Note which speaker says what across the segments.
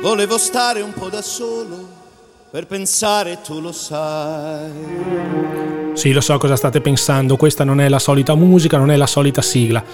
Speaker 1: Volevo stare un po' da solo per pensare, tu lo sai.
Speaker 2: Sì, lo so cosa state pensando, questa non è la solita musica, non è la solita sigla.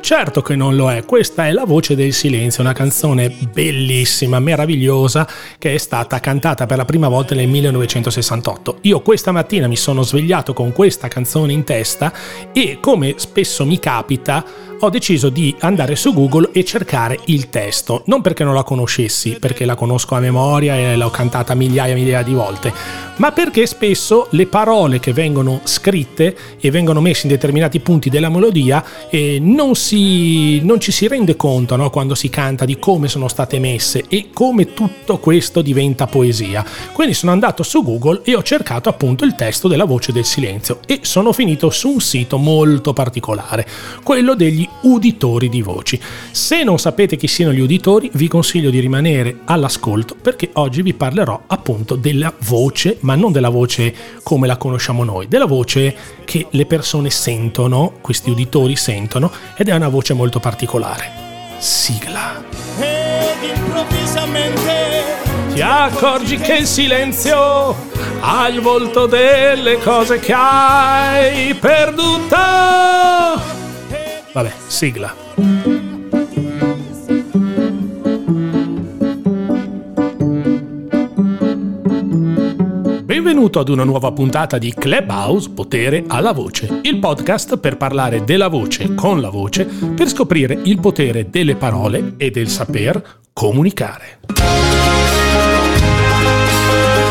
Speaker 2: Certo che non lo è, questa è La voce del silenzio, una canzone bellissima, meravigliosa, che è stata cantata per la prima volta nel 1968. Io questa mattina mi sono svegliato con questa canzone in testa e come spesso mi capita ho deciso di andare su Google e cercare il testo, non perché non la conoscessi, perché la conosco a memoria e l'ho cantata migliaia e migliaia di volte, ma perché spesso le parole che vengono scritte e vengono messe in determinati punti della melodia eh, non, si, non, ci si rende conto no, quando si canta di come sono state messe e come tutto questo diventa poesia. Quindi sono andato su Google e ho cercato appunto il testo della voce del silenzio e sono finito su un sito molto particolare, quello degli uditori di voci. Se non sapete chi siano gli uditori, vi consiglio di rimanere all'ascolto perché oggi vi parlerò appunto della voce, ma non della voce come la conosciamo noi, della voce che le persone sentono, questi uditori sentono, ed è una voce molto particolare. Sigla. Ed improvvisamente ti accorgi che il silenzio ha il volto delle cose che hai perduto Vabbè, sigla. Benvenuto ad una nuova puntata di Clubhouse Potere alla Voce, il podcast per parlare della voce con la voce, per scoprire il potere delle parole e del saper comunicare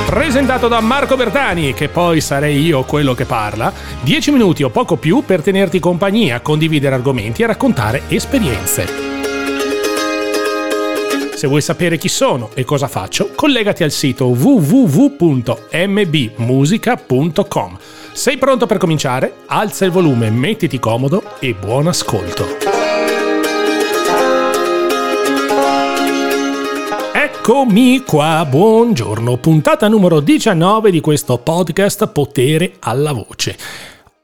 Speaker 2: presentato da Marco Bertani, che poi sarei io quello che parla, 10 minuti o poco più per tenerti compagnia, condividere argomenti e raccontare esperienze. Se vuoi sapere chi sono e cosa faccio, collegati al sito www.mbmusica.com. Sei pronto per cominciare? Alza il volume, mettiti comodo e buon ascolto. Eccomi qua, buongiorno, puntata numero 19 di questo podcast Potere alla voce.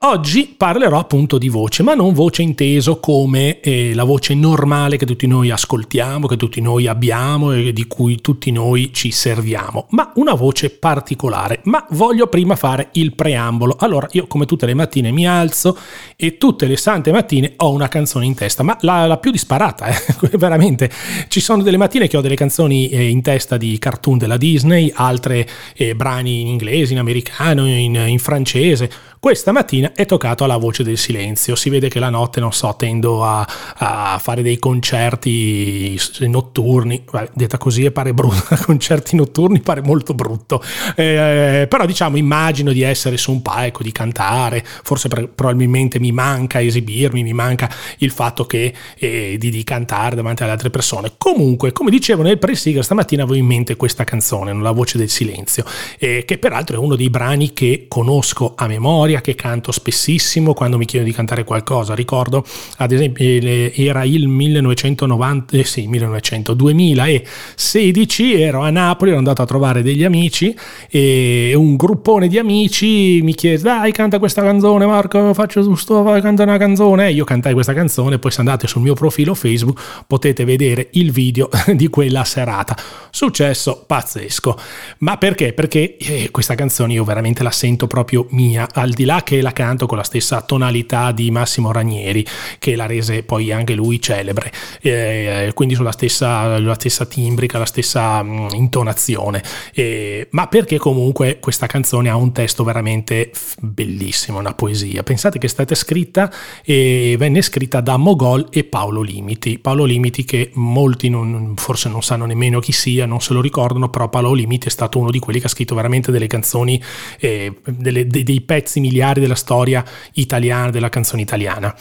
Speaker 2: Oggi parlerò appunto di voce, ma non voce inteso come eh, la voce normale che tutti noi ascoltiamo, che tutti noi abbiamo e di cui tutti noi ci serviamo, ma una voce particolare. Ma voglio prima fare il preambolo. Allora, io come tutte le mattine mi alzo e tutte le sante mattine ho una canzone in testa, ma la, la più disparata, eh? veramente. Ci sono delle mattine che ho delle canzoni eh, in testa di cartoon della Disney, altre eh, brani in inglese, in americano, in, in francese questa mattina è toccato alla voce del silenzio. Si vede che la notte, non so, tendo a, a fare dei concerti notturni. Detta così pare brutto. concerti notturni pare molto brutto. Eh, però diciamo, immagino di essere su un palco, di cantare. Forse per, probabilmente mi manca esibirmi, mi manca il fatto che eh, di, di, cantare davanti alle altre persone. Comunque, come dicevo nel pre-sigla, stamattina avevo in mente questa canzone, La voce del silenzio, eh, che peraltro è uno dei brani che conosco a memoria memoria che canto spessissimo quando mi chiedono di cantare qualcosa. Ricordo, ad esempio, era il 1990, eh sì, 1900, 2016, ero a Napoli, ero andato a trovare degli amici e un gruppone di amici mi chiese, dai, canta questa canzone, Marco, faccio giusto, canta una canzone. E io cantai questa canzone, poi se andate sul mio profilo Facebook potete vedere il video di quella serata. Successo pazzesco. Ma perché? Perché eh, questa canzone io veramente la sento proprio mia, al di di là che la canto con la stessa tonalità di Massimo Ranieri, che la rese poi anche lui celebre, eh, quindi sulla stessa, la stessa timbrica, la stessa mh, intonazione, eh, ma perché comunque questa canzone ha un testo veramente bellissimo, una poesia. Pensate che è stata scritta e venne scritta da Mogol e Paolo Limiti. Paolo Limiti che molti non, forse non sanno nemmeno chi sia, non se lo ricordano, però Paolo Limiti è stato uno di quelli che ha scritto veramente delle canzoni, eh, delle, dei, dei pezzi miliari della storia italiana, della canzone italiana.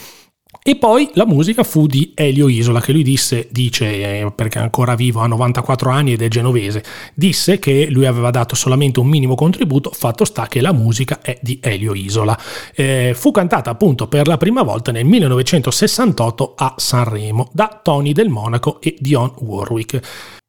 Speaker 2: E poi la musica fu di Elio Isola, che lui disse, dice, eh, perché è ancora vivo, ha 94 anni ed è genovese, disse che lui aveva dato solamente un minimo contributo, fatto sta che la musica è di Elio Isola. Eh, fu cantata appunto per la prima volta nel 1968 a Sanremo da Tony del Monaco e Dion Warwick.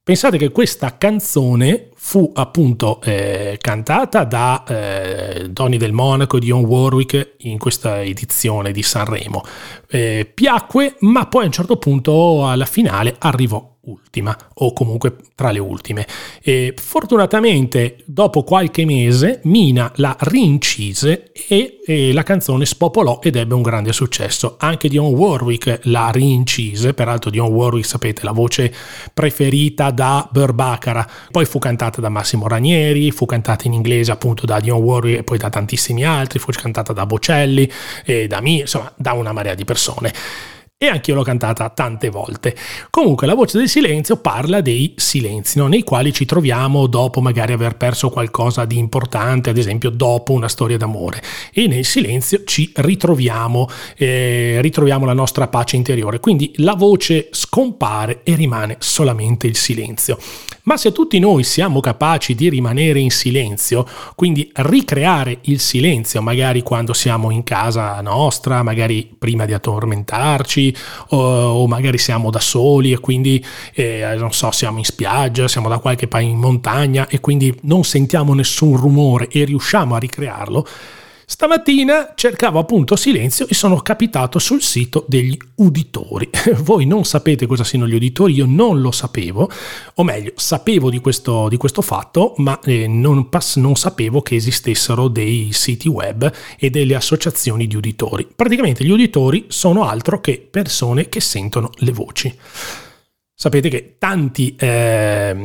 Speaker 2: Pensate che questa canzone fu appunto eh, cantata da eh, Donny del Monaco e Dion Warwick in questa edizione di Sanremo. Eh, piacque, ma poi a un certo punto alla finale arrivò ultima o comunque tra le ultime. E fortunatamente dopo qualche mese Mina la rincise e, e, la canzone spopolò ed ebbe un grande successo. Anche Dion Warwick la rincise, peraltro Dion Warwick sapete la voce preferita da Burbacara, poi fu cantata da Massimo Ranieri, fu cantata in inglese appunto da Dion Warwick e poi da tantissimi altri, fu cantata da Bocelli e da me, insomma da una marea di persone e anche io l'ho cantata tante volte. Comunque la voce del silenzio parla dei silenzi no? nei quali ci troviamo dopo magari aver perso qualcosa di importante, ad esempio dopo una storia d'amore e nel silenzio ci ritroviamo, eh, ritroviamo la nostra pace interiore, quindi la voce scompare e rimane solamente il silenzio. Ma se tutti noi siamo capaci di rimanere in silenzio, quindi ricreare il silenzio, magari quando siamo in casa nostra, magari prima di addormentarci, o, o magari siamo da soli e quindi, eh, non so, siamo in spiaggia, siamo da qualche paese in montagna e quindi non sentiamo nessun rumore e riusciamo a ricrearlo, Stamattina cercavo appunto silenzio e sono capitato sul sito degli uditori. Voi non sapete cosa siano gli uditori, io non lo sapevo, o meglio, sapevo di questo, di questo fatto, ma eh, non, pass- non sapevo che esistessero dei siti web e delle associazioni di uditori. Praticamente gli uditori sono altro che persone che sentono le voci. Sapete che tanti, eh,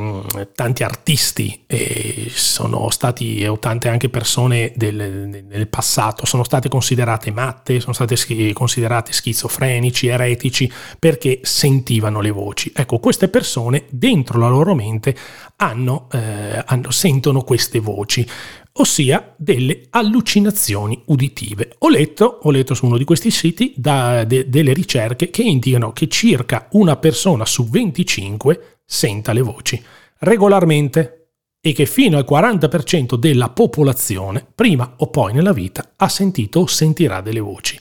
Speaker 2: tanti artisti eh, sono stati, o tante anche persone del, del, passato, sono state considerate matte, sono state considerate schizofrenici, eretici, perché sentivano le voci. Ecco, queste persone dentro la loro mente hanno, eh, hanno, sentono queste voci ossia delle allucinazioni uditive. Ho letto, ho letto su uno di questi siti da, de, delle ricerche che indicano che circa una persona su 25 senta le voci regolarmente e che fino al 40% della popolazione, prima o poi nella vita, ha sentito o sentirà delle voci.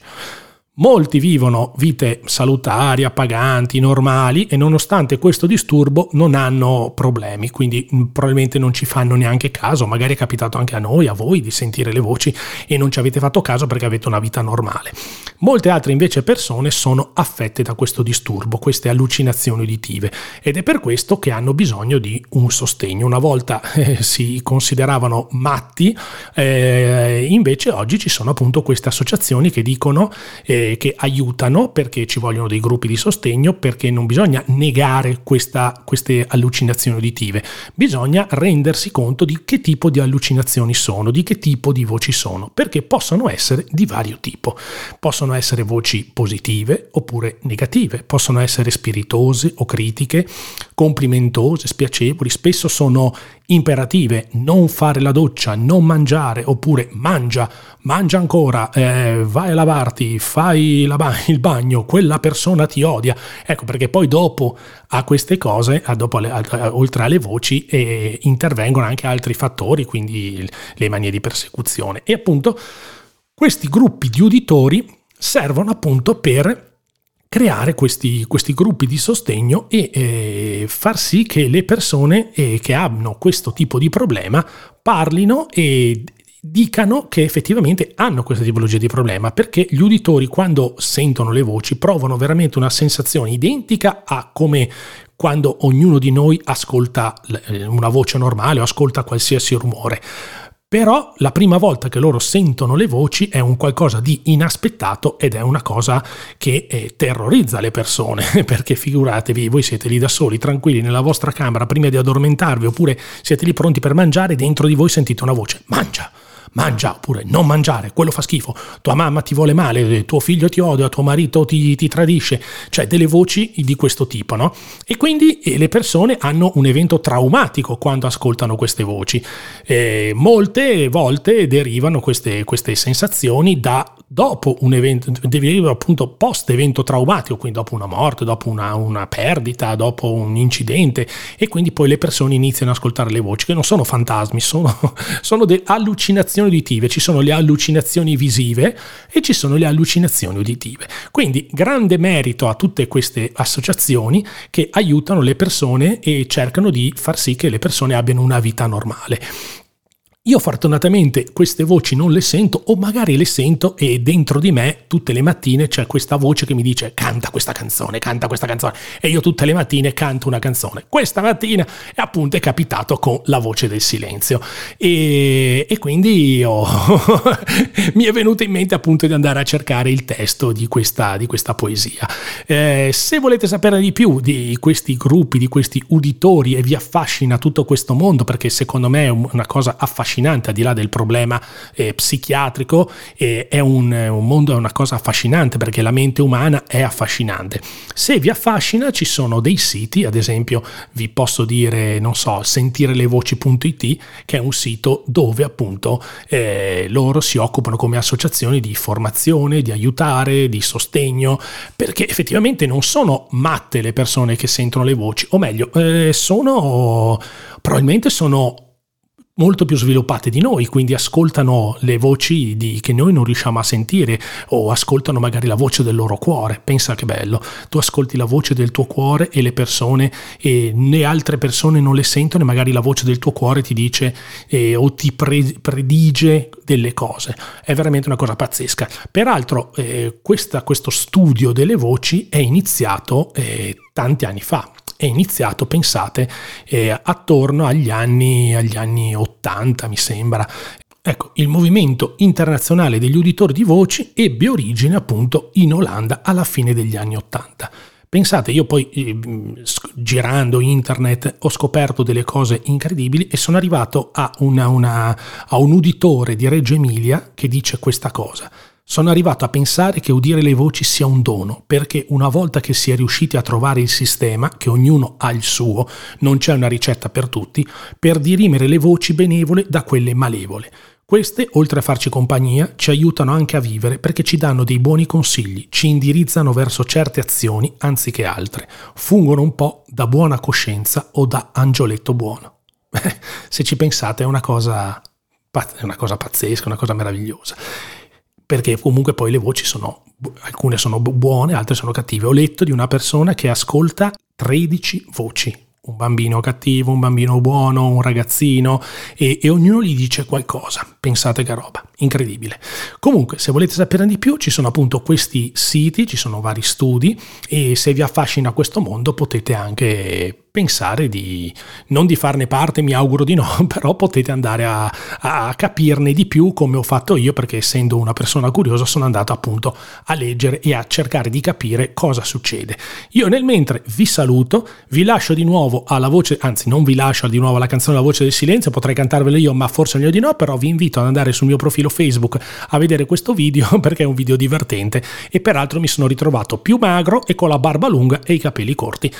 Speaker 2: Molti vivono vite salutari, appaganti, normali e nonostante questo disturbo non hanno problemi, quindi probabilmente non ci fanno neanche caso, magari è capitato anche a noi, a voi di sentire le voci e non ci avete fatto caso perché avete una vita normale. Molte altre invece persone sono affette da questo disturbo, queste allucinazioni uditive ed è per questo che hanno bisogno di un sostegno. Una volta eh, si consideravano matti, eh, invece oggi ci sono appunto queste associazioni che dicono eh, che aiutano perché ci vogliono dei gruppi di sostegno, perché non bisogna negare questa, queste allucinazioni uditive, bisogna rendersi conto di che tipo di allucinazioni sono, di che tipo di voci sono, perché possono essere di vario tipo. Possono essere voci positive oppure negative, possono essere spiritose o critiche, complimentose, spiacevoli, spesso sono imperative, non fare la doccia, non mangiare, oppure mangia, mangia ancora, eh, vai a lavarti, fai ba- il bagno, quella persona ti odia. Ecco perché poi dopo a queste cose, a dopo alle, a, oltre alle voci, eh, intervengono anche altri fattori, quindi le manie di persecuzione. E appunto questi gruppi di uditori servono appunto per creare questi, questi, gruppi di sostegno e eh, far sì che le persone eh, che hanno questo tipo di problema parlino e dicano che effettivamente hanno questa tipologia di problema perché gli uditori quando sentono le voci provano veramente una sensazione identica a come quando ognuno di noi ascolta eh, una voce normale o ascolta qualsiasi rumore però la prima volta che loro sentono le voci è un qualcosa di inaspettato ed è una cosa che eh, terrorizza le persone, perché figuratevi, voi siete lì da soli, tranquilli nella vostra camera prima di addormentarvi, oppure siete lì pronti per mangiare, dentro di voi sentite una voce, mangia! Mangia oppure non mangiare, quello fa schifo, tua mamma ti vuole male, tuo figlio ti odia, tuo marito ti, ti tradisce, cioè delle voci di questo tipo, no? E quindi eh, le persone hanno un evento traumatico quando ascoltano queste voci. Eh, molte volte derivano queste, queste sensazioni da dopo un evento, derivano appunto post evento traumatico, quindi dopo una morte, dopo una, una, perdita, dopo un incidente e quindi poi le persone iniziano ad ascoltare le voci che non sono fantasmi, sono, sono delle allucinazioni uditive, ci sono le allucinazioni visive e ci sono le allucinazioni uditive. Quindi grande merito a tutte queste associazioni che aiutano le persone e cercano di far sì che le persone abbiano una vita normale. Io fortunatamente queste voci non le sento o magari le sento e dentro di me tutte le mattine c'è questa voce che mi dice canta questa canzone, canta questa canzone e io tutte le mattine canto una canzone. Questa mattina appunto è capitato con la voce del silenzio e, e quindi mi è venuto in mente appunto di andare a cercare il testo di questa, di questa poesia. Eh, se volete sapere di più di questi gruppi, di questi uditori e vi affascina tutto questo mondo perché secondo me è una cosa affascinante, affascinante, al di là del problema eh, psichiatrico, eh, è un, un, mondo, è una cosa affascinante perché la mente umana è affascinante. Se vi affascina ci sono dei siti, ad esempio vi posso dire, non so, sentirelevoci.it, che è un sito dove appunto eh, loro si occupano come associazioni di formazione, di aiutare, di sostegno, perché effettivamente non sono matte le persone che sentono le voci, o meglio, eh, sono probabilmente sono molto più sviluppate di noi, quindi ascoltano le voci di, che noi non riusciamo a sentire o ascoltano magari la voce del loro cuore. Pensa che bello, tu ascolti la voce del tuo cuore e le persone e né altre persone non le sentono e magari la voce del tuo cuore ti dice eh, o ti pre- predice delle cose. È veramente una cosa pazzesca. Peraltro eh, questa, questo studio delle voci è iniziato eh, tanti anni fa, è iniziato, pensate, eh, attorno agli anni, agli anni 80, mi sembra. Ecco, il movimento internazionale degli uditori di voci ebbe origine appunto in Olanda alla fine degli anni 80. Pensate, io poi eh, girando internet ho scoperto delle cose incredibili e sono arrivato a, una, una, a un uditore di Reggio Emilia che dice questa cosa. Sono arrivato a pensare che udire le voci sia un dono, perché una volta che si è riusciti a trovare il sistema, che ognuno ha il suo, non c'è una ricetta per tutti, per dirimere le voci benevole da quelle malevole. Queste, oltre a farci compagnia, ci aiutano anche a vivere perché ci danno dei buoni consigli, ci indirizzano verso certe azioni anziché altre, fungono un po' da buona coscienza o da angioletto buono. Se ci pensate è una cosa, è una cosa pazzesca, una cosa meravigliosa perché comunque poi le voci sono, alcune sono buone, altre sono cattive. Ho letto di una persona che ascolta 13 voci, un bambino cattivo, un bambino buono, un ragazzino e, e, ognuno gli dice qualcosa. Pensate che roba, incredibile. Comunque, se volete sapere di più, ci sono appunto questi siti, ci sono vari studi e se vi affascina questo mondo potete anche pensare di non di farne parte, mi auguro di no, però potete andare a, a, capirne di più come ho fatto io perché essendo una persona curiosa sono andato appunto a leggere e a cercare di capire cosa succede. Io nel mentre vi saluto, vi lascio di nuovo alla voce, anzi non vi lascio di nuovo alla canzone La voce del silenzio, potrei cantarvela io ma forse meglio di no, però vi invito ad andare sul mio profilo Facebook a vedere questo video perché è un video divertente e peraltro mi sono ritrovato più magro e con la barba lunga e i capelli corti.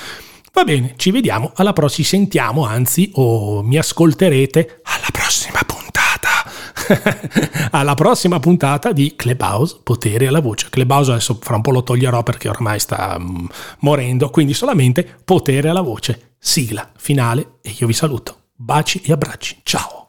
Speaker 2: Va bene, ci vediamo alla prossima, ci sentiamo, anzi, o mi ascolterete alla prossima puntata. alla prossima puntata di Clubhouse, potere alla voce. Clubhouse adesso fra un po' lo toglierò perché ormai sta um, morendo, quindi solamente potere alla voce. Sigla finale e io vi saluto. Baci e abbracci. Ciao.